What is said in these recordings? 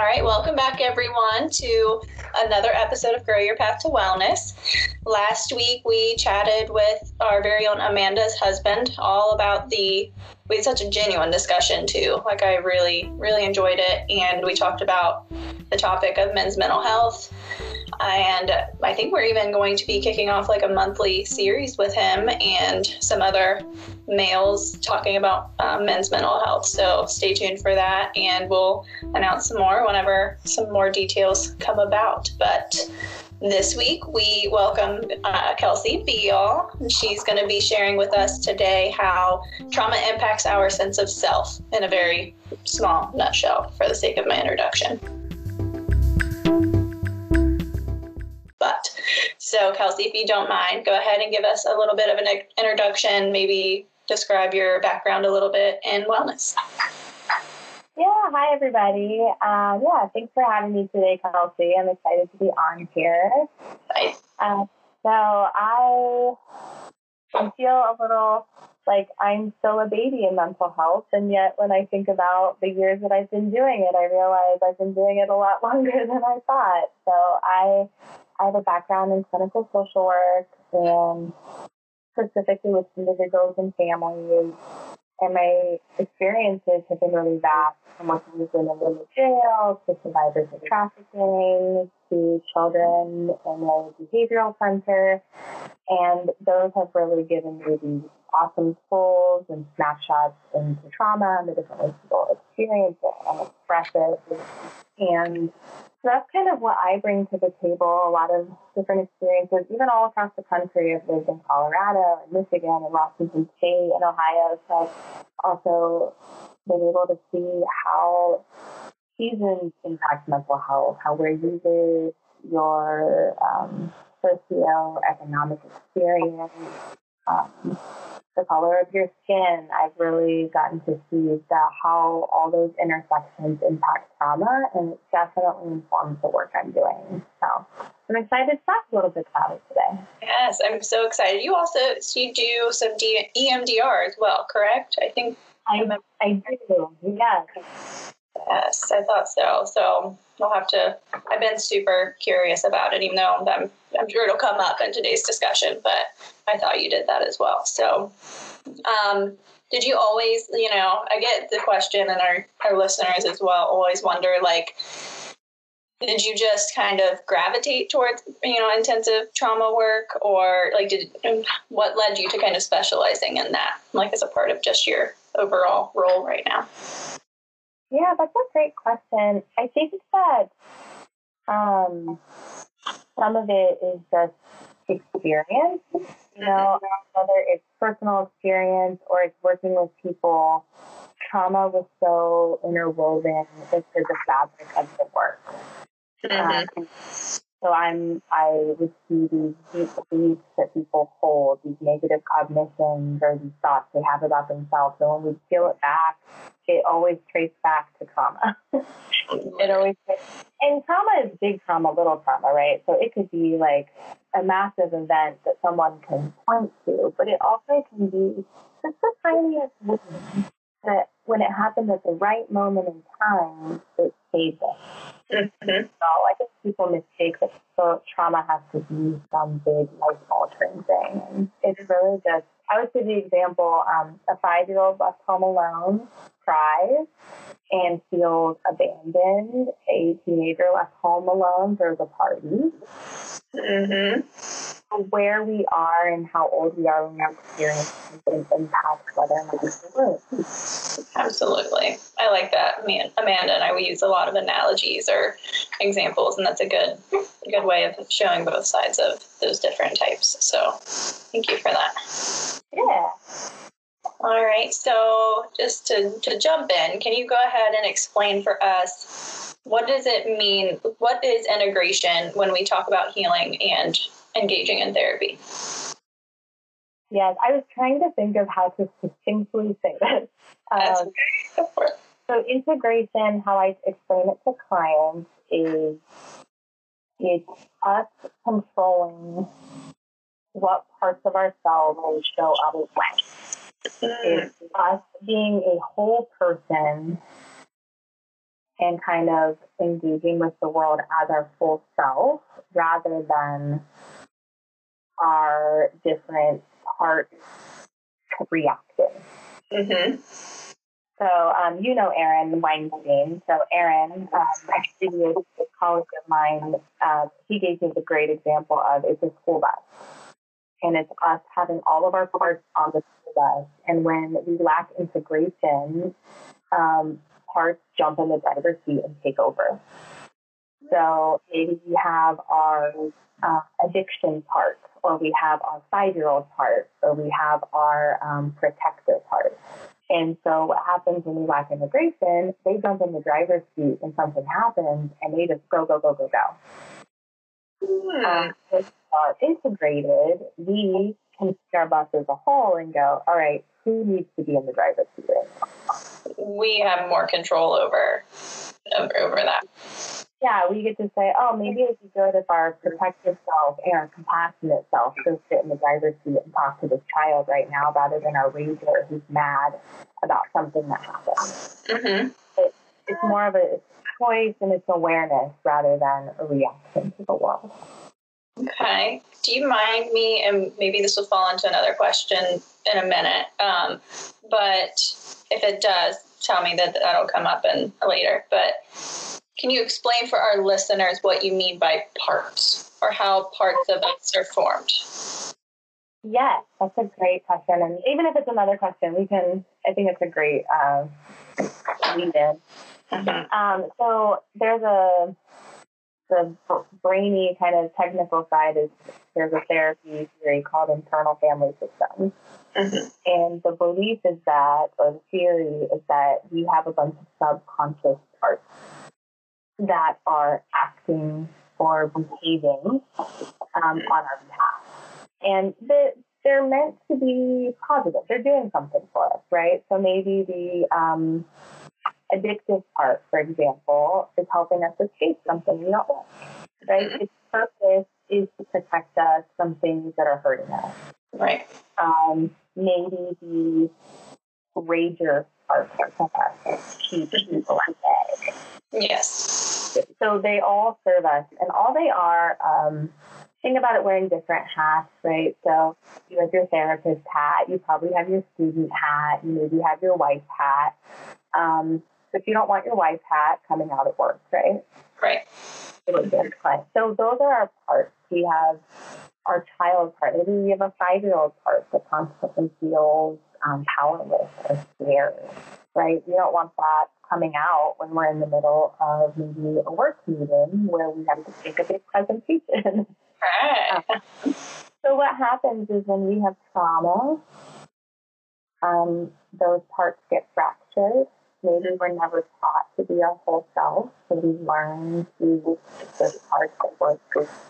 All right, welcome back everyone to another episode of Grow Your Path to Wellness. Last week we chatted with our very own Amanda's husband all about the we had such a genuine discussion too. Like I really really enjoyed it and we talked about the topic of men's mental health. And I think we're even going to be kicking off like a monthly series with him and some other males talking about um, men's mental health. So stay tuned for that, and we'll announce some more whenever some more details come about. But this week, we welcome uh, Kelsey Beil. She's going to be sharing with us today how trauma impacts our sense of self in a very small nutshell for the sake of my introduction. So, Kelsey, if you don't mind, go ahead and give us a little bit of an introduction, maybe describe your background a little bit in wellness. Yeah, hi everybody. Um, yeah, thanks for having me today, Kelsey. I'm excited to be on here. Hi. Uh, so I, I feel a little like I'm still a baby in mental health, and yet when I think about the years that I've been doing it, I realize I've been doing it a lot longer than I thought. So I, I have a background in clinical social work and specifically with individuals and families. And my experiences have been really vast from working with women in the jail to survivors of trafficking to children in a behavioral center. And those have really given me these awesome tools and snapshots into trauma and the different ways people experience it and express it. And so that's kind of what I bring to the table. A lot of different experiences, even all across the country. I've lived in Colorado and Michigan and Washington State and Ohio. So I've also been able to see how seasons impact mental health, how where you live, your um, socioeconomic experience, um, the color of your skin, I've really gotten to see that how all those intersections impact trauma, and it definitely informs the work I'm doing. So I'm excited to talk a little bit about it today. Yes, I'm so excited. You also you do some D- EMDR as well, correct? I think I, I do. Yes. Yes, I thought so. So we'll have to. I've been super curious about it, even though I'm, I'm sure it'll come up in today's discussion. But I thought you did that as well. So, um, did you always, you know, I get the question, and our our listeners as well always wonder, like, did you just kind of gravitate towards, you know, intensive trauma work, or like, did what led you to kind of specializing in that, like, as a part of just your overall role right now? Yeah, that's a great question. I think that um, some of it is just experience, you know, mm-hmm. whether it's personal experience or it's working with people. Trauma was so interwoven into the fabric of the work. Mm-hmm. Um, so I'm I would see these deep beliefs that people hold, these negative cognitions or these thoughts they have about themselves. And when we peel it back, it always traces back to trauma. it always and trauma is big trauma, little trauma, right? So it could be like a massive event that someone can point to, but it also can be just the tiniest movement that when it happened at the right moment in time, it stayed there. Mm-hmm. So I think people mistake that so trauma has to be some big life altering thing. And it's really just, I would say the example um, a five year old left home alone cries and feels abandoned. A teenager left home alone throws a party. Mm-hmm where we are and how old we are when we experience something impacts whether or not we. Absolutely. I like that. I mean Amanda and I, we use a lot of analogies or examples, and that's a good, a good way of showing both sides of those different types. So thank you for that. Yeah. All right. So just to, to jump in, can you go ahead and explain for us what does it mean? What is integration when we talk about healing and engaging in therapy. Yes, I was trying to think of how to succinctly say this. Um, so integration, how I explain it to clients is it's us controlling what parts of ourselves show up when. It's us being a whole person and kind of engaging with the world as our full self rather than our different parts reacting. Mm-hmm. So um, you know Aaron Weinstein. So Aaron, um, a colleague of mine, uh, he gave me the great example of it's a school bus, and it's us having all of our parts on the bus, and when we lack integration, um, parts jump in the driver's seat and take over. So maybe we have our uh, addiction part, or we have our five-year-old part, or we have our um, protector part. And so what happens when we lack integration, they jump in the driver's seat and something happens and they just go, go, go, go, go. Hmm. Um, we integrated, we can see our bus as a whole and go, all right, who needs to be in the driver's seat right now? we have more control over over, that. Yeah, we get to say, oh, maybe it'd be good if our protective self and our compassionate self go sit in the driver's seat and talk to this child right now rather than our rager who's mad about something that happened. Mm-hmm. It's more of a choice and it's awareness rather than a reaction to the world. Okay. Do you mind me, and maybe this will fall into another question in a minute, um, but if it does, tell me that that'll come up in later. But can you explain for our listeners what you mean by parts or how parts of us are formed? Yes, that's a great question. And even if it's another question, we can, I think it's a great uh, lead in. Mm-hmm. Um, so there's a, the brainy kind of technical side is there's a therapy theory called internal family systems. Mm-hmm. And the belief is that, or the theory is that we have a bunch of subconscious parts that are acting or behaving um, on our behalf. And the, they're meant to be positive. They're doing something for us, right? So maybe the um, addictive part, for example, is helping us escape something we don't want, right? Mhm. Its purpose is to protect us from things that are hurting us. Right. Um, maybe the rager part of us keep people at bay. Yes. So they all serve us, and all they are. Um, think about it wearing different hats, right? So you have your therapist hat, you probably have your student hat, you maybe have your wife hat. Um, but you don't want your wife hat coming out at work, right? Right. It would be a client. So those are our parts. We have our child part. Maybe we have a five-year-old part that constantly feels um, powerless or scared, right? We don't want that coming out when we're in the middle of maybe a work meeting where we have to make a big presentation. Right. So what happens is when we have trauma, um, those parts get fractured. Maybe we're never taught to be our whole self, so we learn to those parts that work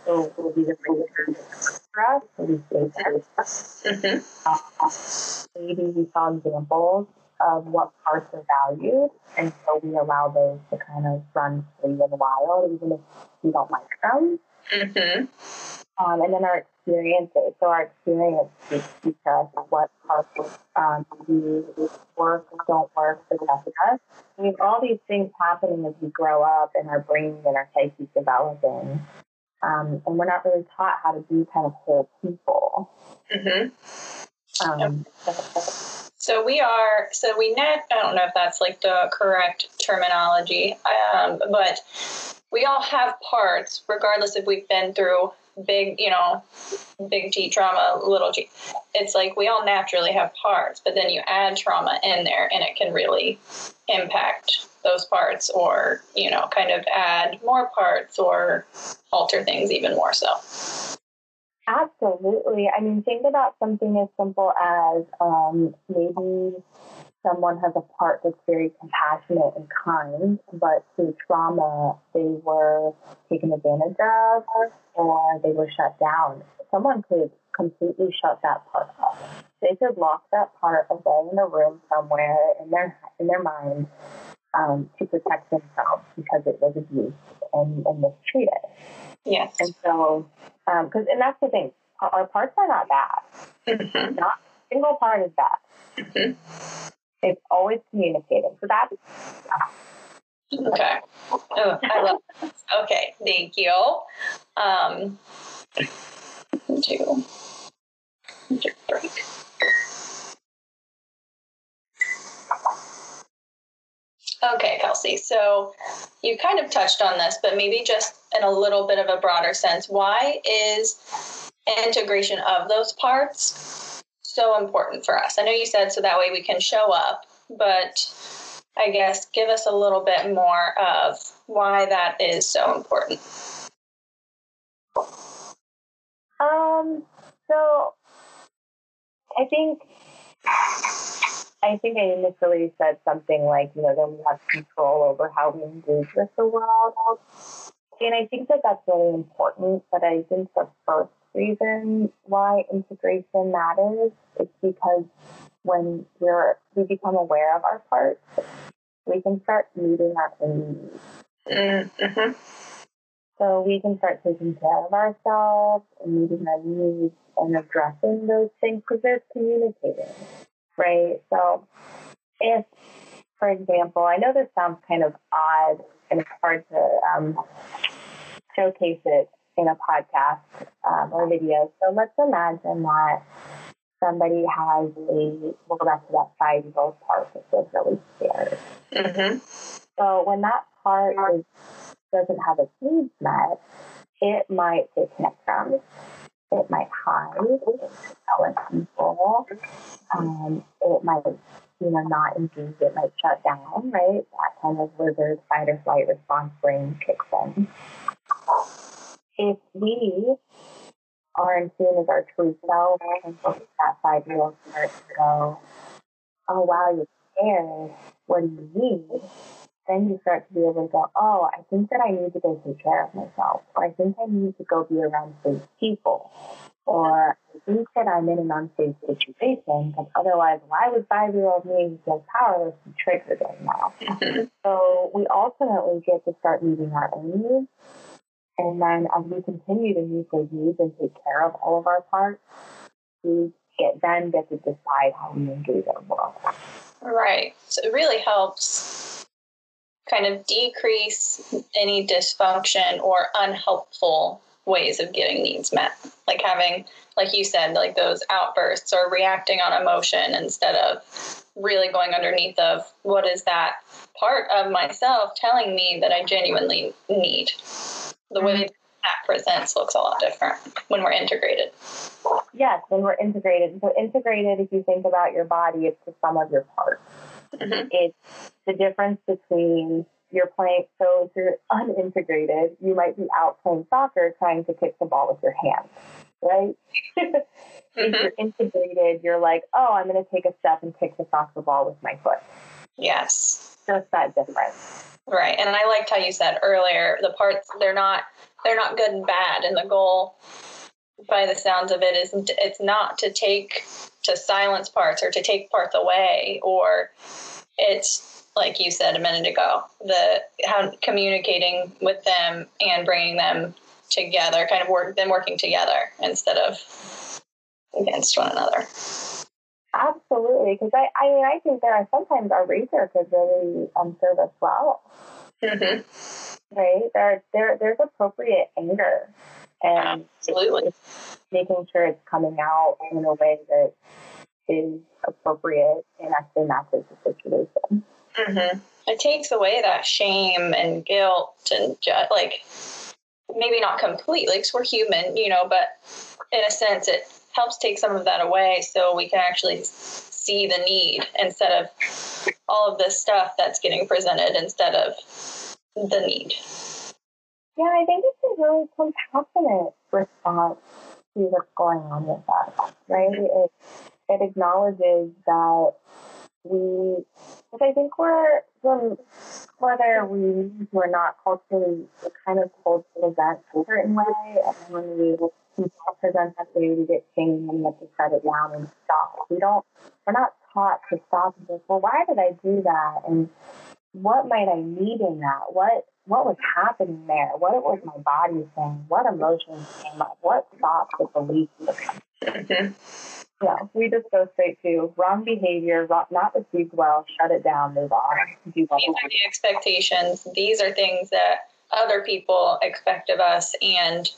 so will be the reasons for us, so we stay there. Mm-hmm. Um, maybe we saw examples of what parts are valued, and so we allow those to kind of run free and wild, even if we don't like them. Mm-hmm. Um, and then our experiences. So our experience teach us what parts um, do work, don't work, protect us. We have all these things happening as we grow up and our brain and our psyche developing. Um, and we're not really taught how to be kind of whole people. Mm-hmm. Um, So we are, so we net, I don't know if that's like the correct terminology, um, but we all have parts, regardless if we've been through big, you know, big T trauma, little G. It's like we all naturally have parts, but then you add trauma in there and it can really impact those parts or, you know, kind of add more parts or alter things even more so. Absolutely. I mean, think about something as simple as um, maybe someone has a part that's very compassionate and kind, but through trauma, they were taken advantage of or they were shut down. Someone could completely shut that part off. They could lock that part away in a room somewhere in their in their mind um, to protect themselves because it was abused and, and mistreated. Yes. And so, because and that's the thing, our, parts are not bad. Mm-hmm. Not a single part is bad. Mhm. It's always communicating. So that's Okay. Oh, I love that. Okay, thank you. Um, two, break. Okay, Kelsey. So you kind of touched on this, but maybe just in a little bit of a broader sense. Why is integration of those parts so important for us? I know you said so that way we can show up, but I guess give us a little bit more of why that is so important. Um, so I think I think I initially said something like, you know, that we have control over how we engage with the world. And I think that that's really important. But I think the first reason why integration matters is because when we're we become aware of our parts, we can start meeting our own needs. Mm-hmm. So we can start taking care of ourselves and meeting our needs and addressing those things because they're communicating, right? So if, for example, I know this sounds kind of odd and it's hard to um, showcase it in a podcast um, or video. So let's imagine that somebody has a, we'll go back to that five year old part that feels really scared. Mm-hmm. So when that part is, doesn't have its needs met, it might disconnect from, it might hide, it might yell at people, um, it might, you know, not engage, it might shut down, right? That kind of lizard fight or flight response brain kicks in. If we are in tune with our true self and that five year old starts to go, oh wow, you're scared. What do you need? Then you start to be able to go, oh, I think that I need to go take care of myself. Or I think I need to go be around safe people. Or I think that I'm in an unsafe situation because otherwise, why would five year old me feel powerless be triggered right now? So we ultimately get to start meeting our own needs and then as we continue to meet those needs and take care of all of our parts, we get then get to decide how we engage our world. Right. So it really helps kind of decrease any dysfunction or unhelpful ways of getting needs met. Like having, like you said, like those outbursts or reacting on emotion instead of really going underneath of what is that part of myself telling me that I genuinely need the way that presents looks a lot different when we're integrated. Yes, when we're integrated. So integrated, if you think about your body, it's the sum of your parts. Mm-hmm. It's the difference between you're playing. So if you're unintegrated, you might be out playing soccer trying to kick the ball with your hands, right? mm-hmm. If you're integrated, you're like, oh, I'm going to take a step and kick the soccer ball with my foot. Yes. Just that difference. Right. And I liked how you said earlier the parts they're not they're not good and bad and the goal by the sounds of it is it's not to take to silence parts or to take parts away or it's like you said a minute ago the how communicating with them and bringing them together kind of work them working together instead of against one another Absolutely, because I, I mean, I think there are sometimes our rager could really um, serve us well. Mm-hmm. Right? There, there, there's appropriate anger, and absolutely making sure it's coming out in a way that is appropriate and actually matches the situation. Mm-hmm. It takes away that shame and guilt and just like maybe not completely because we're human, you know, but in a sense it helps take some of that away so we can actually see the need instead of all of this stuff that's getting presented instead of the need. Yeah, I think it's a really compassionate response to what's going on with us, right? It, it acknowledges that we, because I think we're, we're whether we we're not culturally kind of to present a certain way, and when we present that way, we get shamed and we have to shut it down and stop. We don't, we're not taught to stop and think, well, why did I do that? And what might I need in that? What what was happening there? What was my body saying? What emotions came up? What thoughts or beliefs? were Mm-hmm. No, we just go straight to wrong behavior, not received well, shut it down, move on. Do These are the expectations. These are things that other people expect of us, and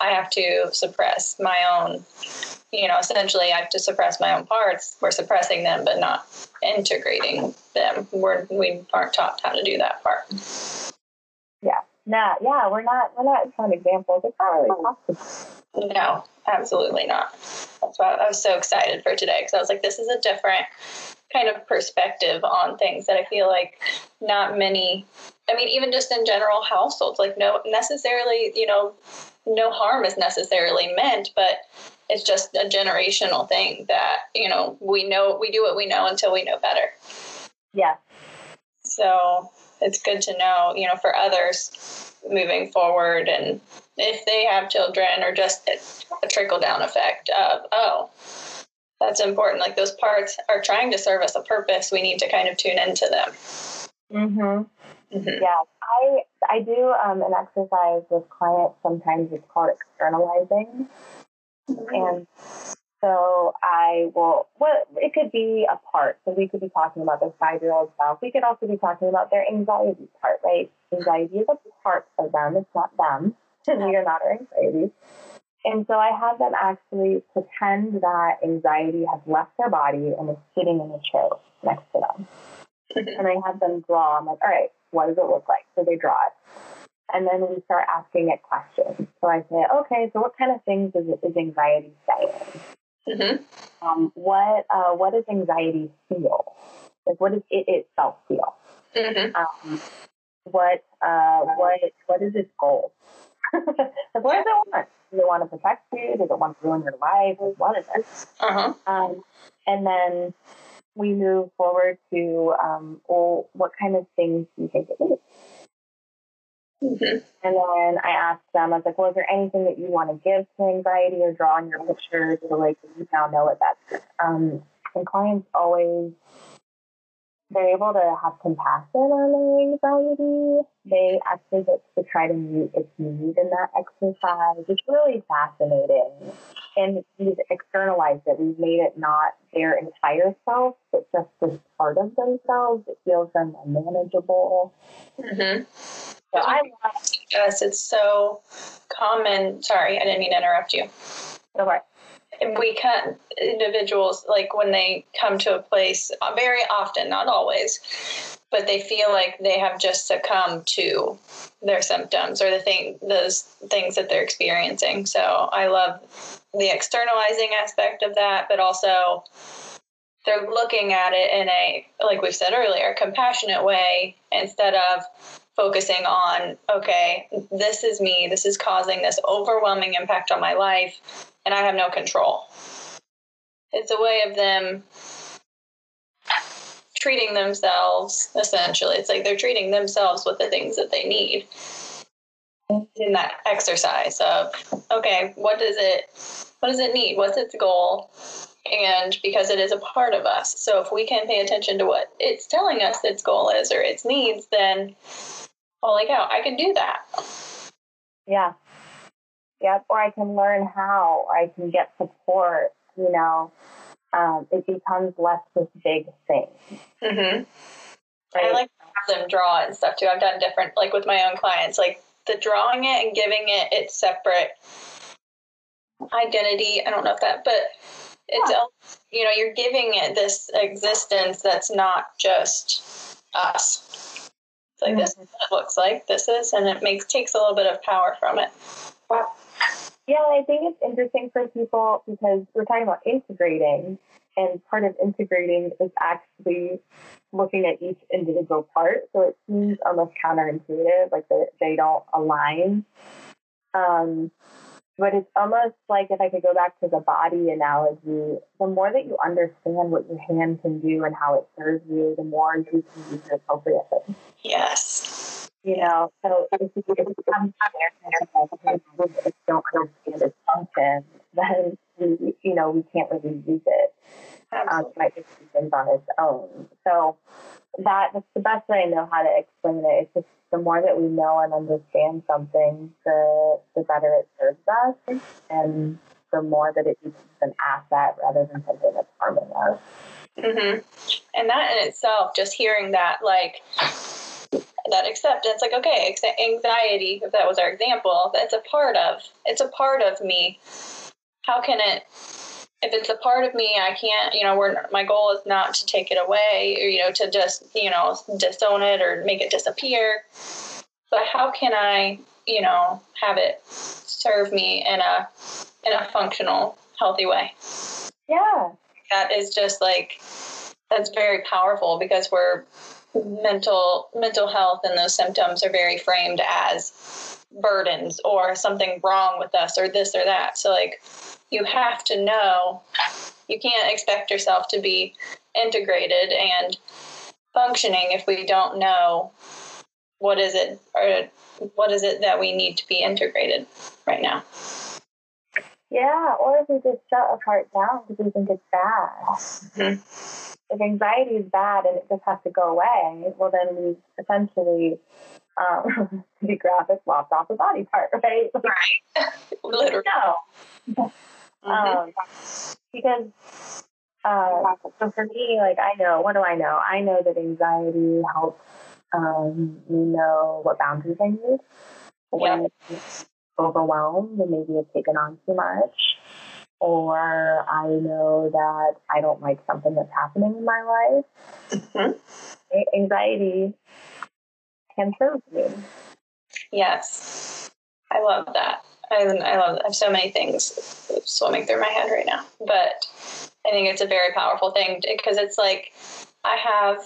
I have to suppress my own. You know, essentially, I have to suppress my own parts. We're suppressing them, but not integrating them. We're we aren't taught how to do that part. Yeah, nah, yeah, we're not we're not showing examples. It's not really possible. No, absolutely not. That's why I was so excited for today because I was like, this is a different kind of perspective on things that I feel like not many. I mean, even just in general households, like no necessarily, you know, no harm is necessarily meant, but it's just a generational thing that you know we know we do what we know until we know better. Yeah. So it's good to know, you know, for others moving forward and if they have children or just a trickle down effect of, oh, that's important. Like those parts are trying to serve us a purpose. We need to kind of tune into them. Mm-hmm. mm-hmm. Yeah, I I do um, an exercise with clients. Sometimes it's called externalizing, mm-hmm. and so I will, well, it could be a part. So we could be talking about their five year old self. We could also be talking about their anxiety part, right? Anxiety is a part of them, it's not them. we are not our anxiety. And so I have them actually pretend that anxiety has left their body and is sitting in a chair next to them. and I have them draw. I'm like, all right, what does it look like? So they draw it. And then we start asking it questions. So I say, okay, so what kind of things is, is anxiety saying? Mm-hmm. Um, what uh, what does anxiety feel? Like what does it itself feel? Mm-hmm. Um, what uh, what what is its goal? Like what does it want? Does it want to protect you? Does it want to ruin your life? What is it? Uh-huh. Um, and then we move forward to um, well, what kind of things do you think it is? Mm-hmm. And then I asked them, I was like, well, is there anything that you want to give to anxiety or draw in your picture so like you now know what that's um and clients always they're able to have compassion on their anxiety. They actually get to try to meet its need in that exercise. It's really fascinating. And we've externalized it. We've made it not their entire self, but just this part of themselves. It feels them manageable. Mm-hmm. So I love yes, it's so common. Sorry, I didn't mean to interrupt you. Okay. And we can individuals like when they come to a place uh, very often, not always, but they feel like they have just succumbed to their symptoms or the thing those things that they're experiencing. So I love the externalizing aspect of that, but also they're looking at it in a like we said earlier, compassionate way instead of focusing on, okay, this is me, this is causing this overwhelming impact on my life, and I have no control. It's a way of them treating themselves, essentially. It's like they're treating themselves with the things that they need in that exercise of, okay, what does it what does it need? What's its goal? And because it is a part of us. So if we can pay attention to what it's telling us its goal is or its needs, then holy cow, I can do that. Yeah. Yep. Or I can learn how, or I can get support, you know. Um, it becomes less this big thing. Mm-hmm. Right? I like to have them draw and stuff too. I've done different, like with my own clients, like the drawing it and giving it its separate identity. I don't know if that, but it's, yeah. you know, you're giving it this existence that's not just us like mm-hmm. this is what it looks like. This is, and it makes takes a little bit of power from it. Wow. Yeah, I think it's interesting for people because we're talking about integrating, and part of integrating is actually looking at each individual part. So it seems almost counterintuitive, like they, they don't align. Um, but it's almost like if I could go back to the body analogy, the more that you understand what your hand can do and how it serves you, the more you can use it appropriately. Yes. You know, so if you, come there and don't understand its function, then we, you know, we can't really use it. Um, it might just things on its own. So that that's the best way I know how to explain it. It's just the more that we know and understand something, the the better it serves us. And the more that it becomes an asset rather than something that's harming us. Mm-hmm. And that in itself, just hearing that, like, that acceptance, like, okay, anxiety, if that was our example, that's a part of, it's a part of me. How can it, if it's a part of me, I can't, you know, we're, my goal is not to take it away or, you know, to just, you know, disown it or make it disappear. But how can I, you know, have it serve me in a, in a functional, healthy way? Yeah. That is just like, that's very powerful because we're mental mental health and those symptoms are very framed as burdens or something wrong with us or this or that. So like you have to know you can't expect yourself to be integrated and functioning if we don't know what is it or what is it that we need to be integrated right now. Yeah, or if we just shut a part down because we think it's bad. Mm-hmm. If anxiety is bad and it just has to go away, well, then we essentially, um, to be graphic, lopped off a body part, right? right. Literally. No. Mm-hmm. Um, because, uh, so for me, like, I know, what do I know? I know that anxiety helps um, me know what boundaries I need. When yep overwhelmed and maybe have taken on too much. Or I know that I don't like something that's happening in my life. Mm-hmm. Anxiety can serve me. Yes, I love that. I, I love I have so many things swimming through my head right now, but I think it's a very powerful thing because it's like I have,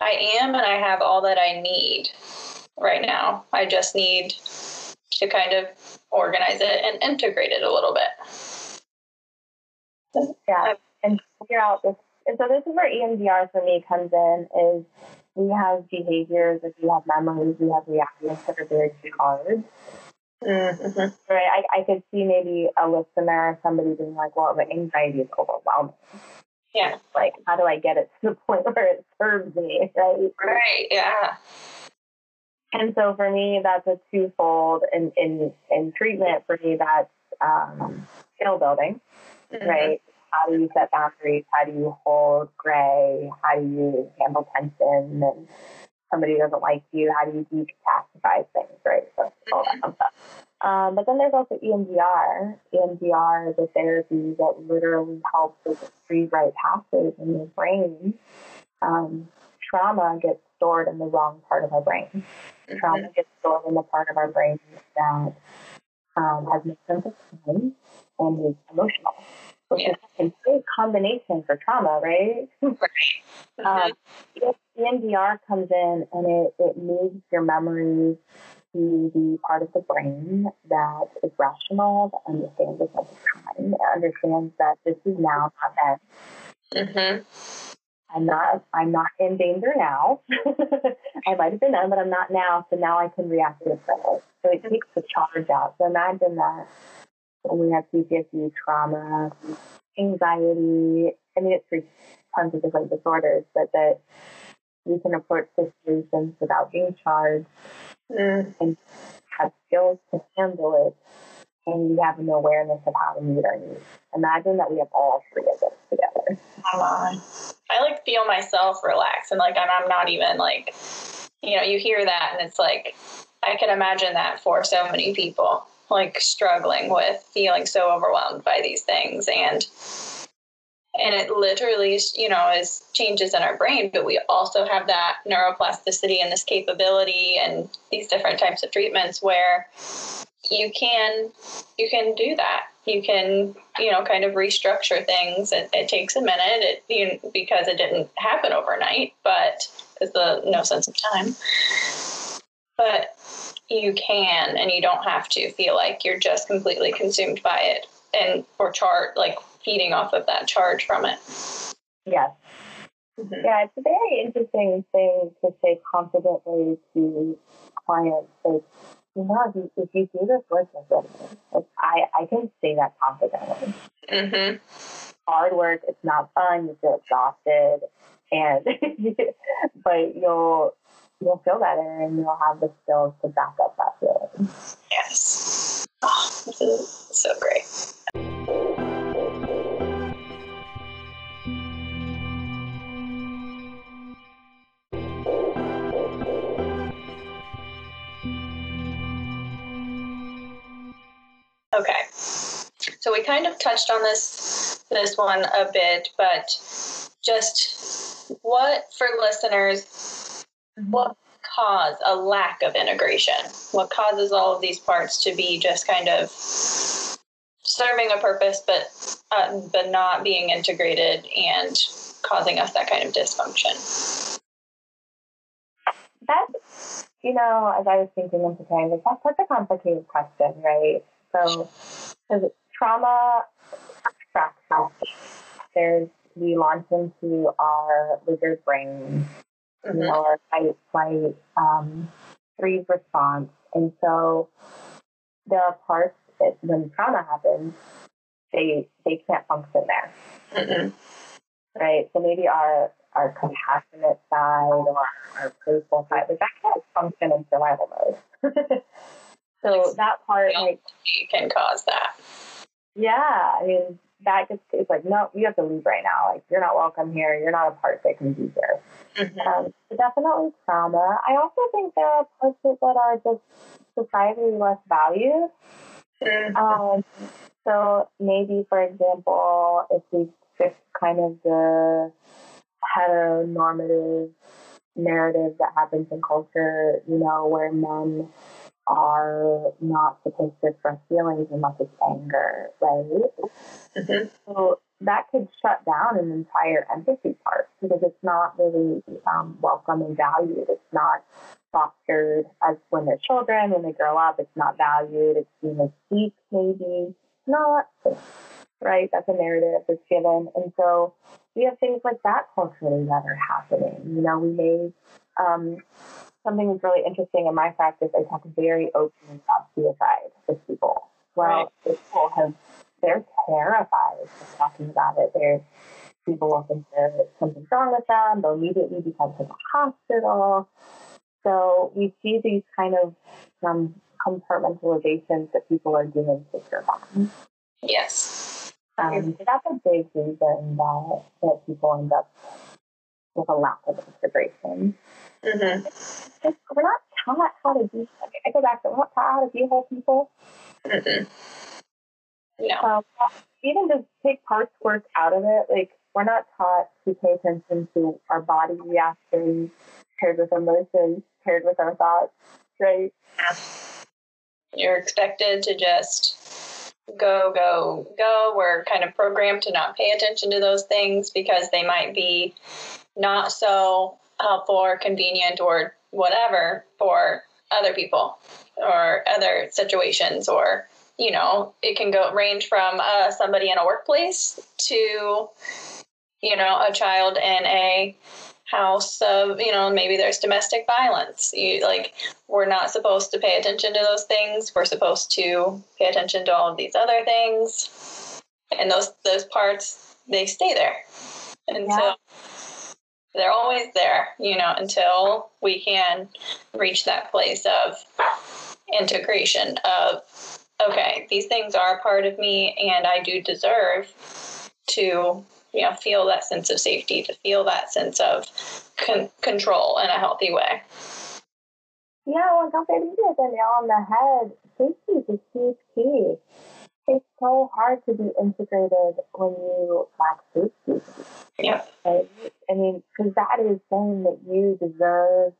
I am, and I have all that I need right now. I just need to kind of organize it and integrate it a little bit. Yeah, and figure out this. And so this is where EMDR for me comes in is we have behaviors, if we have memories, we have reactions that are very charged. Mm-hmm. Right, I, I could see maybe a listener, somebody being like, "Well, the anxiety is overwhelming." Yeah, like how do I get it to the point where it serves me? Right. Right. Yeah. And so for me, that's a twofold in, in, in treatment. For me, that's um, skill building, mm-hmm. right? How do you set boundaries? How do you hold gray? How do you handle tension? And somebody doesn't like you, how do you decatastrophize things, right? So all that mm-hmm. stuff. Um, but then there's also EMDR. EMDR is a therapy that literally helps with rewrite pathways in your brain. Um, trauma gets stored in the wrong part of our brain. Mm-hmm. Trauma gets stored in the part of our brain that um, has no sense of time and is emotional, which yeah. is a big combination for trauma, right? Right. um, mm-hmm. EMDR comes in and it, it moves your memories to the part of the brain that is rational, that understands the sense of time, that understands that this is now, not then. Mm-hmm. I'm not I'm not in danger now. I might have been then, but I'm not now. So now I can react to the present. So it takes the charge out. So imagine that when we have PTSD, trauma, anxiety. I mean, it's for tons of different disorders, but that we can approach situations without being charged mm. and have skills to handle it and we have an awareness of how to meet our needs. Imagine that we have all three of those together. Come on. I like feel myself relax and like I'm not even like, you know, you hear that and it's like, I can imagine that for so many people, like struggling with feeling so overwhelmed by these things. And and it literally you know is changes in our brain but we also have that neuroplasticity and this capability and these different types of treatments where you can you can do that. You can you know kind of restructure things. It, it takes a minute it, you, because it didn't happen overnight but there's the no sense of time but you can and you don't have to feel like you're just completely consumed by it and or chart like feeding off of that charge from it yes mm-hmm. yeah it's a very interesting thing to say confidently to clients like you know, if you, if you do this work like I, I can say that confidently. Mm-hmm. Hard work, it's not fun, you feel exhausted, and but you'll you'll feel better and you'll have the skills to back up that feeling. Yes. Oh, This is so great. Okay. So we kind of touched on this this one a bit, but just what for listeners, what cause a lack of integration? What causes all of these parts to be just kind of serving a purpose, but uh, but not being integrated and causing us that kind of dysfunction? That's, you know, as I was thinking and preparing this, that's such a complicated question, right? So, because trauma fractures, there's, we launch into our lizard brain, Mm-hmm. you know, our fight, flight, um, freeze response. And so, there are parts that when trauma happens, they they can't function there, Mm-mm. right? So maybe our our compassionate side or our playful side, like that can't function in survival mode. so that part, like, You can cause that. yeah, I mean, that just it's like, no, you have to leave right now. Like, you're not welcome here. You're not a part that can be here. Mm-hmm. Um, definitely trauma. I also think there are parts that are just societally less valued. Mm-hmm. Um, so maybe, for example, if we fix kind of the heteronormative narrative that happens in culture, you know, where men are not supposed to express feelings unless it's anger, right? Mhm. So that could shut down an entire empathy part because it's not really um, welcome and valued. It's not fostered as when they're children, when they grow up, it's not valued. It's seen as weak, maybe. Not, right? That's a narrative that's given. And so we have things like that culturally that are happening. You know, we may, um, something that's really interesting in my practice, I talk very openly about suicide with people. Well, people have, they're terrified of talking about it. They're, people will think there's something wrong with them. They'll immediately be sent to the hospital. So we see these kind of um, compartmentalizations that people are doing to survive. Yes. Um, so that's a big reason that, that people end up with a lack of integration. Mm-hmm. Just, we're not taught how to be, I go back to, we're not taught how to be whole people. Mm-hmm. No. Um, even just take parts work out of it, like we're not taught to pay attention to our body reactions paired with emotions, paired with our thoughts, right? You're expected to just go, go, go. We're kind of programmed to not pay attention to those things because they might be not so helpful or convenient or whatever for other people or other situations or you know it can go range from uh, somebody in a workplace to you know a child in a house of you know maybe there's domestic violence. You like we're not supposed to pay attention to those things. We're supposed to pay attention to all of these other things. And those those parts they stay there and Yeah. so they're always there you know until we can reach that place of integration of okay these things are a part of me and i do deserve to you know feel that sense of safety to feel that sense of con- control in a healthy way Yeah, well, Dr. hit the nail on the head. Safety is a huge key. It's so hard to be integrated when you lack safety. yeah Right? I mean, because that is saying that you deserve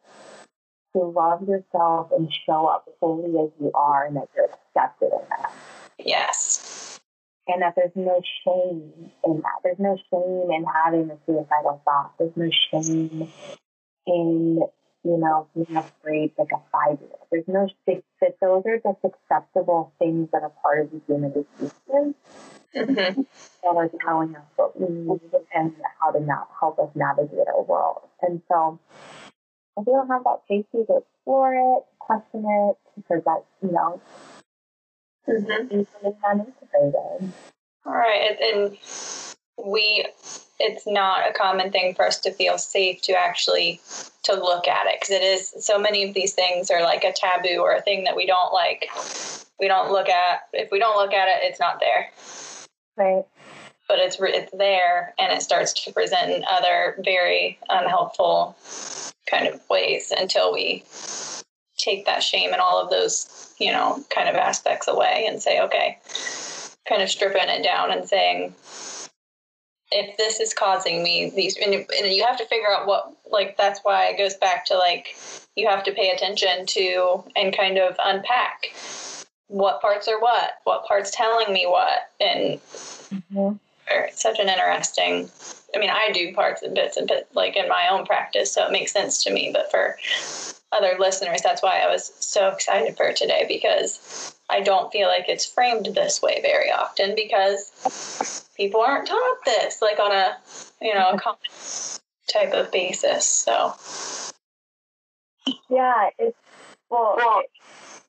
to love yourself and show up fully as you are and that you're accepted in that. yes And that there's no shame in that. There's no shame in having a suicidal thought. There's no shame in, you know, being afraid like a five year old. There's no shame that those are just acceptable things that are part of the human existence hmm that are telling us what we need and how to not help us navigate our world. And so if we don't have that safety to explore it, question it, because that's, you know, hmm all right and and we it's not a common thing for us to feel safe to actually to look at it because it is so many of these things are like a taboo or a thing that we don't like we don't look at if we don't look at it, it's not there. Right. But it's it's there, and it starts to present in other very unhelpful kind of ways until we take that shame and all of those you know kind of aspects away and say okay kind of stripping it down and saying if this is causing me these and, and you have to figure out what like that's why it goes back to like you have to pay attention to and kind of unpack what parts are what what parts telling me what and mm-hmm. It's such an interesting i mean i do parts and bits and bits like in my own practice so it makes sense to me but for other listeners that's why i was so excited for today because i don't feel like it's framed this way very often because people aren't taught this like on a you know a common type of basis so. Yeah it's well, well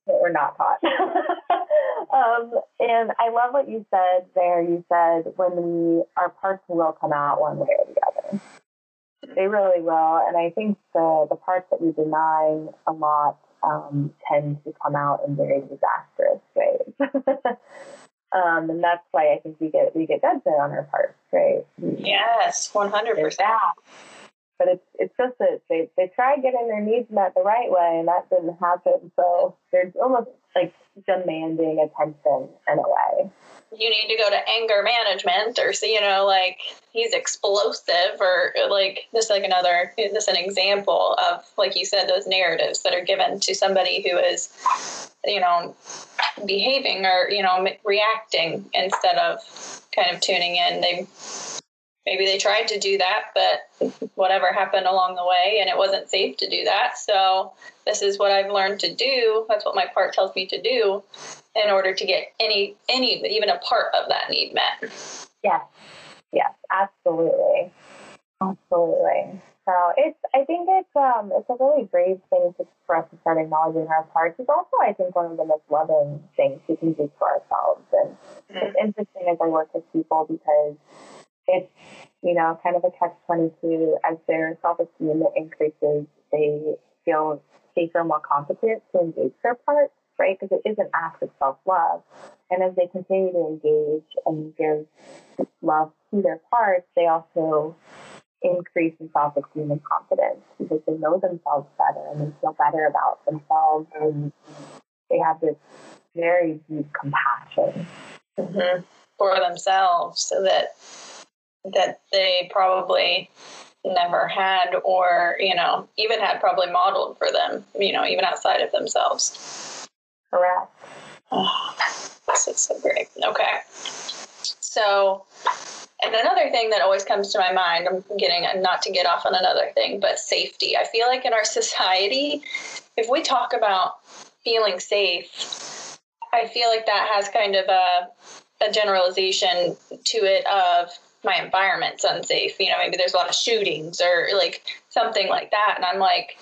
that we're not taught. Um, and i love what you said there. You said when we our parts will come out one way or the other. They really will. And i think the the parts that we deny a lot um, tend to come out in very disastrous ways. Um, and that's why I think we get we get judgment on our parts, right? Yes, one hundred percent. But it's it's just that they they try getting their needs met the right way, and that didn't happen. So there's almost like demanding attention in a way you need to go to anger management or see, you know like he's explosive or like this, like another this an example of like you said those narratives that are given to somebody who is you know behaving or you know reacting instead of kind of tuning in they maybe they tried to do that but whatever happened along the way and it wasn't safe to do that so this is what i've learned to do that's what my part tells me to do in order to get any any even a part of that need met. Yes, yes, absolutely, absolutely. So it's I think it's um it's a really brave thing to, for us to start acknowledging our parts. It's also I think one of the most loving things we can do for ourselves, and mm-hmm. it's interesting as I work with people because it's you know kind of a catch twenty two as their self esteem increases, they feel safer, more competent to engage their parts right? Because it is an act of self love. And as they continue to engage and give love to their parts, they also increase in self esteem and confidence because they know themselves better and they feel better about themselves and they have this very deep compassion mm-hmm. for themselves so that that they probably never had or you know even had probably modeled for them you know even outside of themselves Correct. Oh, this is so great. Okay. So, and another thing that always comes to my mind, I'm getting not to get off on another thing, but safety. I feel like in our society, if we talk about feeling safe, I feel like that has kind of a, a generalization to it of my environment's unsafe. You know, maybe there's a lot of shootings or like something like that. And I'm like,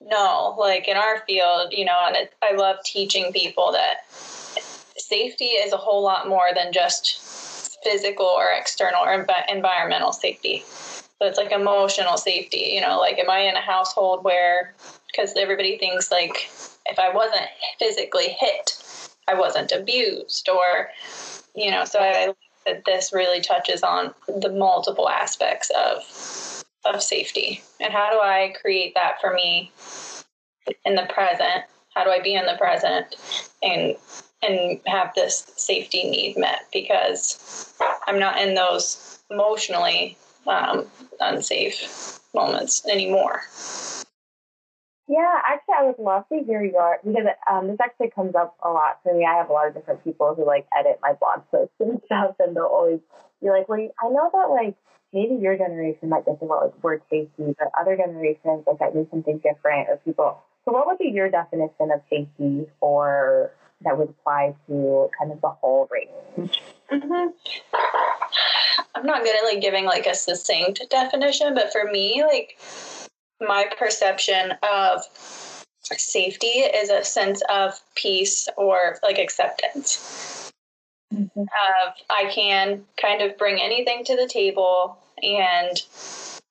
no, like in our field, you know, and it, I love teaching people that safety is a whole lot more than just physical or external or env- environmental safety. So it's like emotional safety, you know, like am I in a household where, because everybody thinks like if I wasn't physically hit, I wasn't abused or, you know, so I that this really touches on the multiple aspects of of safety. And how do i create that for me in the present? How do i be in the present and and have this safety need met? Because i'm not in those emotionally um, unsafe moments anymore yeah, actually, I would love to hear your because um, this actually comes up a lot for me. I have a lot of different people who like edit my blog posts and stuff, and they'll always be like, "Well, I know that like maybe your generation might think about like word safety, but other generations like that means something different, or people. So, what would be your definition of safety for that would apply to kind of the whole range? Mm-hmm. I'm not good at like giving like a succinct definition, but for me, like my perception of safety is a sense of peace or like acceptance mm-hmm. of I can kind of bring anything to the table and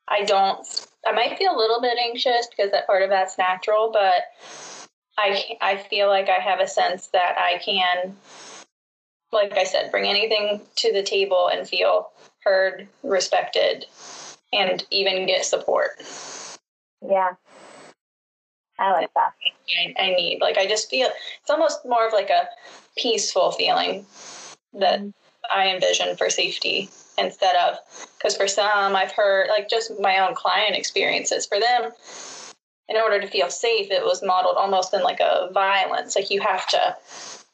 I don't I might feel a little bit anxious because that part of that's natural, but I I feel like I have a sense that I can, like I said, bring anything to the table and feel heard, respected, and even get support. Yeah. I like that. I, I need. Like I just feel it's almost more of like a peaceful feeling that mm-hmm. I envision for safety instead of because for some I've heard like just my own client experiences for them in order to feel safe it was modeled almost in like a violence like you have to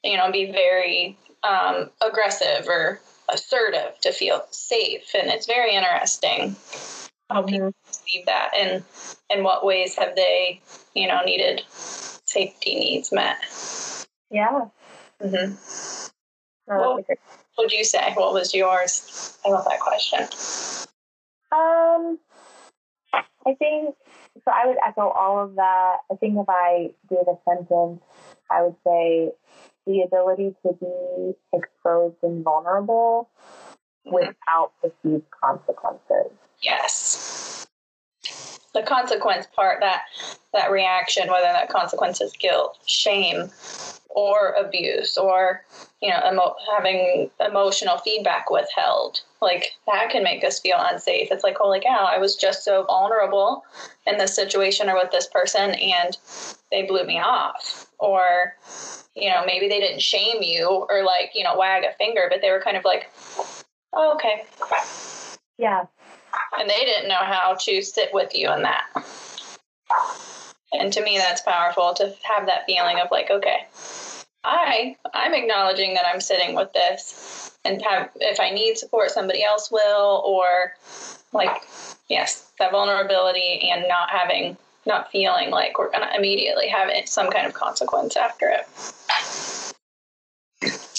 you know be very um, aggressive or assertive to feel safe and it's very interesting how mm-hmm. people perceive that and in what ways have they you know needed safety needs met. Yeah. Mm-hmm. what would you say? What was yours? I love that question. Um i think so i would echo all of that. I think if i gave a sentence i would say the ability to be exposed and vulnerable mm-hmm. without perceived consequences yes. The consequence part that that reaction whether that consequence is guilt shame or abuse or you know emo- having emotional feedback withheld like that can make us feel unsafe. It's like holy cow i was just so vulnerable in this situation or with this person and they blew me off. Or you know maybe they didn't shame you or like you know wag a finger but they were kind of like oh, okay yeah and they didn't know how to sit with you in that. And to me, that's powerful to have that feeling of like, okay, I I'm acknowledging that I'm sitting with this, and have if I need support, somebody else will, or like, yes, that vulnerability and not having, not feeling like we're gonna immediately have some kind of consequence after it.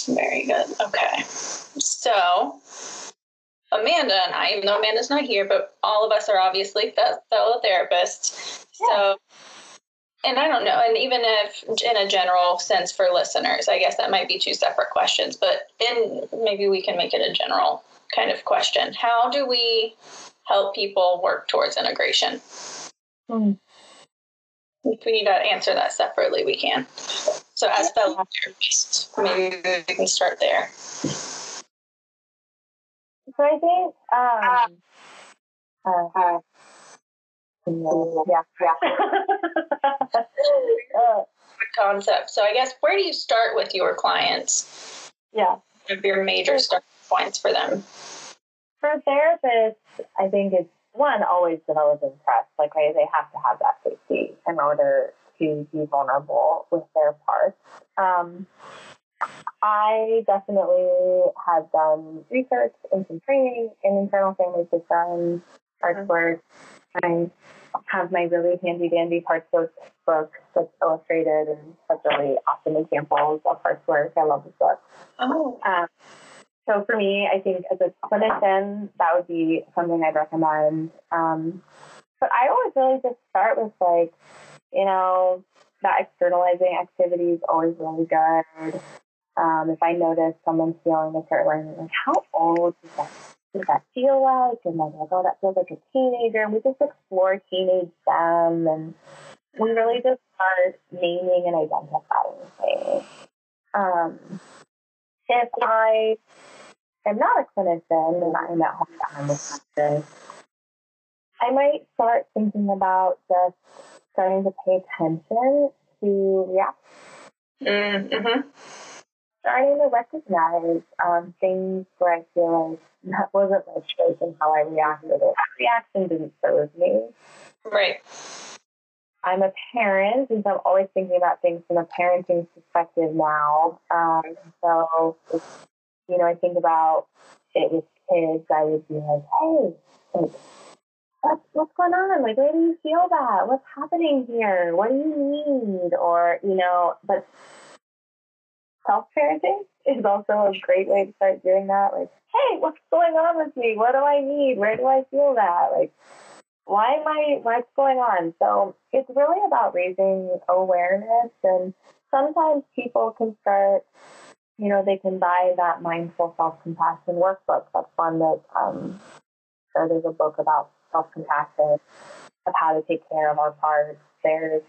Very good. Okay, so Amanda and I, even though Amanda's not here, but all of us are obviously fellow therapists. Yeah. So, and I don't know, and even if in a general sense for listeners, I guess that might be two separate questions, but in maybe we can make it a general kind of question. How do we help people work towards integration? Hmm. If we need to answer that separately, we can. So, as fellow therapists, maybe we can start there. So I think, um, uh, uh, yeah, yeah. uh, concept. So I guess where do you start with your clients? Yeah. Of your major start points for them? For therapists, I think it's one, always developing trust. Like they have to have that safety in order to be vulnerable with their parts. Um, I definitely have done research and some training in internal family systems, parts mm-hmm. work. I have my really handy dandy parts work book that's illustrated and has really awesome examples of parts work. I love this book. Oh. Um, so for me, I think as a clinician, that would be something I'd recommend. Um, but I always really just start with like, you know, that externalizing activity is always really good. Um, if I notice someone feeling a certain way, like, how old does that, does that feel like? And I'm like, oh, that feels like a teenager. And we just explore teenage them and we really just start naming and identifying things. Um, if I am not a clinician and I'm at home my I might start thinking about just starting to pay attention to reactions. Mm-hmm starting to recognize um, things where I feel like that wasn't my choice and how I reacted. That reaction didn't serve me. Right. I'm a parent, and so I'm always thinking about things from a parenting perspective now. Um, so, you know, I think about it with kids. I would be like, "Hey, like, what's what's going on? Like, where do you feel that? What's happening here? What do you need?" Or you know, but self parenting is also a great way to start doing that. Like, hey, what's going on with me? What do I need? Where do I feel that? Like, why am I, what's going on? So it's really about raising awareness. And sometimes people can start, you know, they can buy that mindful self compassion workbook. That's one that, um, so there's a book about self compassion. of how to take care of our parts. There's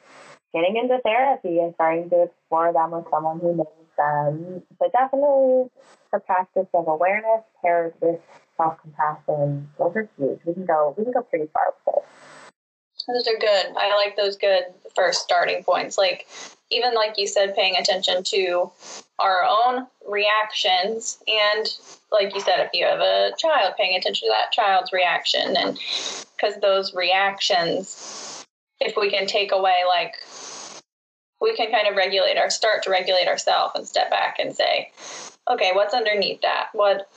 getting into therapy and starting to explore them with someone who knows them. But definitely the practice of awareness paired with self compassion, those are huge. We can go we can go pretty far with it. Those are good. I like those good first starting points. Like even like you said, paying attention to our own reactions and like you said, if you have a child, paying attention to that child's reaction and because those reactions, if we can take away like we can kind of regulate our start to regulate ourselves and step back and say, okay, what's underneath that? What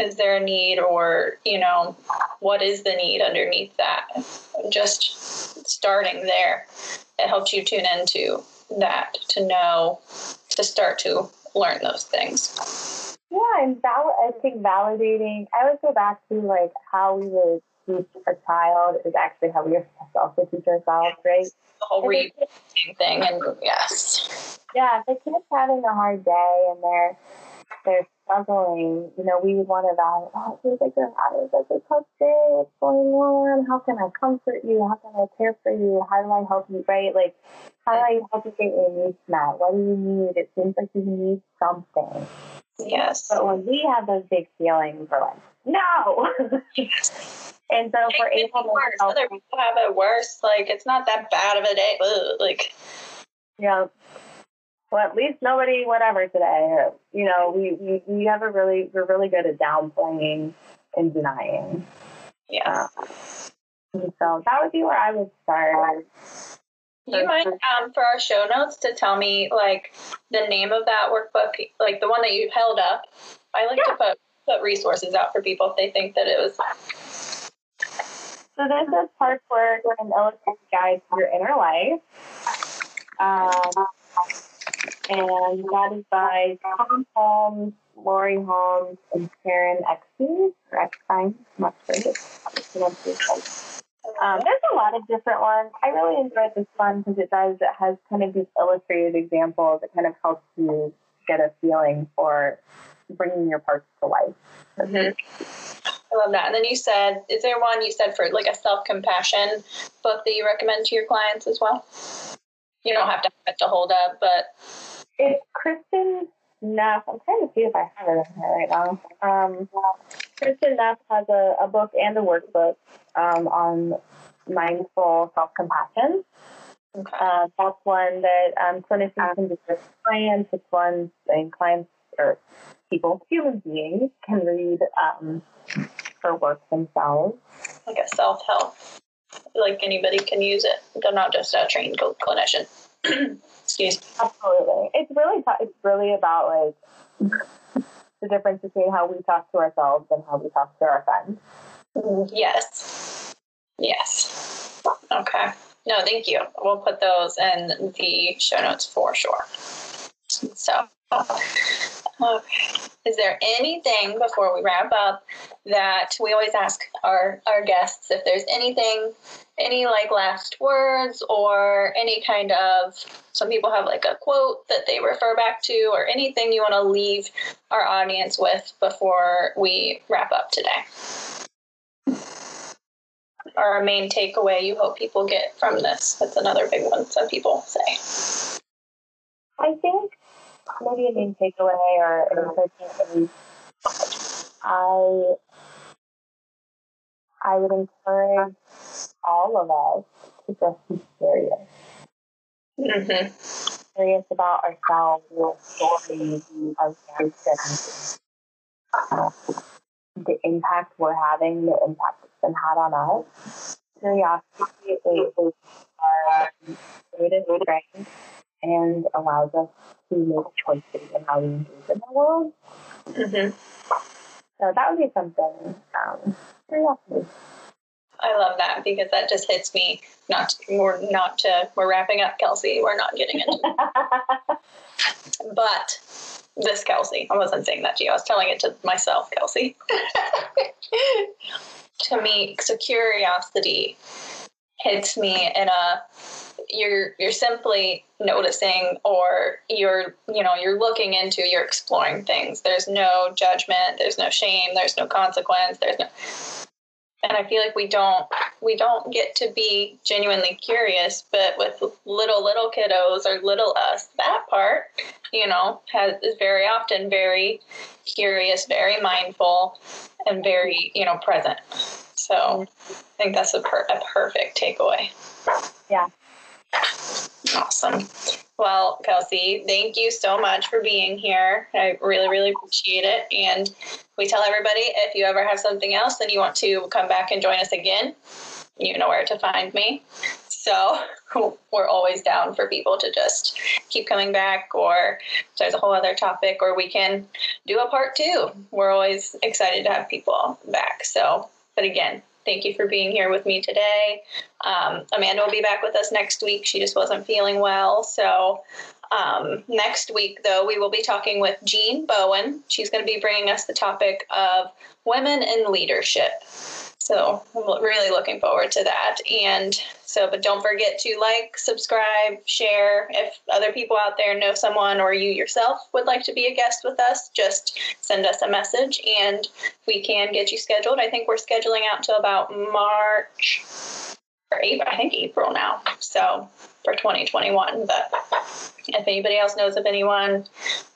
is there a need or, you know, what is the need underneath that? Just starting there. It helps you tune into that to know to start to learn those things. Yeah, and val- I think validating. I would go back to like how we would teach a child is actually how we are supposed also teach ourselves, right? The whole reading thing, and yes. Yeah, if a kid's having a hard day and they're they're struggling, you know, we would want to validate, oh, it feels like they're having such a tough day. What's going on? How can I comfort you? How can I care for you? How do I help you? Right? Like, how do I help you get your needs met? What do you need? It seems like you need something. Yes. But when we have those big feelings, we're like, no. and so able to worse. other people have it worse. Like it's not that bad of a day. Ugh, like yeah. Well, at least nobody whatever today. You know, we, we we have a really we're really good at downplaying and denying. Yeah. Uh, so that would be where I would start. Do you mind um, for our show notes to tell me like the name of that workbook, like the one that you held up? I like yeah. to put put resources out for people if they think that it was. So this is Parts Work an illustrated guide to your inner life. Um, and that is by Tom Holmes, Lauri Holmes, and Karen much um, there's a lot of different ones. I really enjoyed this one because it does, it has kind of these illustrated examples. It kind of helps you get a feeling for bringing your parts to life. Mm-hmm. I love that. And then you said, is there one you said for like a self compassion book that you recommend to your clients as well? You don't have to have it to hold up, but it's Kristin Neff. I'm trying to see if I have it in here right now. Um, Kristin Neff has a, a book and a workbook um, on mindful self compassion. Okay. Uh, that's one that um, clinicians can do with clients. It's one and clients or people, human beings, can read um, for work themselves. Like a self help, like anybody can use it. They're not just a trained clinician. Excuse me. Absolutely, it's really it's really about like the difference between how we talk to ourselves and how we talk to our friends. Yes. Yes. Okay. No, thank you. We'll put those in the show notes for sure. So, Is there anything before we wrap up that we always ask our, our guests if there's anything, any like last words or any kind of, some people have like a quote that they refer back to or anything you want to leave our audience with before we wrap up today? Our main takeaway you hope people get from this? That's another big one, some people say. I think maybe a main takeaway or encouragement is I I would encourage all of us to just be curious. Mm-hmm. Curious about ourselves, our stories, our uh, the impact we're having, the impact it's been had on us. Curiosity is our greatest strength and allows us to make choices in how we engage in the world. Mm-hmm. So that would be something um. I love that because that just hits me. Not to, we're not to we're wrapping up, Kelsey. We're not getting into. but this Kelsey, I wasn't saying that to you. I was telling it to myself, Kelsey. to me, so curiosity hits me in a you're you're simply noticing or you're you know you're looking into you're exploring things. There's no judgment there's no shame there's no consequence there's no and I feel like we don't we don't get to be genuinely curious, but with little little kiddos or little us, that part, you know, has is very often very curious, very mindful, and very you know present. So I think that's a, per- a perfect takeaway. Yeah. Awesome. Well, Kelsey, thank you so much for being here. I really, really appreciate it. And we tell everybody if you ever have something else and you want to come back and join us again, you know where to find me. So we're always down for people to just keep coming back, or there's a whole other topic, or we can do a part two. We're always excited to have people back. So, but again, thank you for being here with me today. Um, Amanda will be back with us next week. She just wasn't feeling well. So, um, next week, though, we will be talking with Jean Bowen. She's going to be bringing us the topic of women in leadership. So I'm really looking forward to that. And so, but don't forget to like, subscribe, share. If other people out there know someone or you yourself would like to be a guest with us, just send us a message and we can get you scheduled. I think we're scheduling out to about March or April, I think April now. So for 2021. But if anybody else knows of anyone,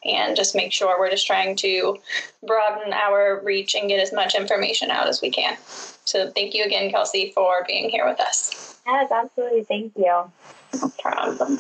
and just make sure we're just trying to broaden our reach and get as much information out as we can. So thank you again, Kelsey, for being here with us. Yes, absolutely. Thank you. No problem.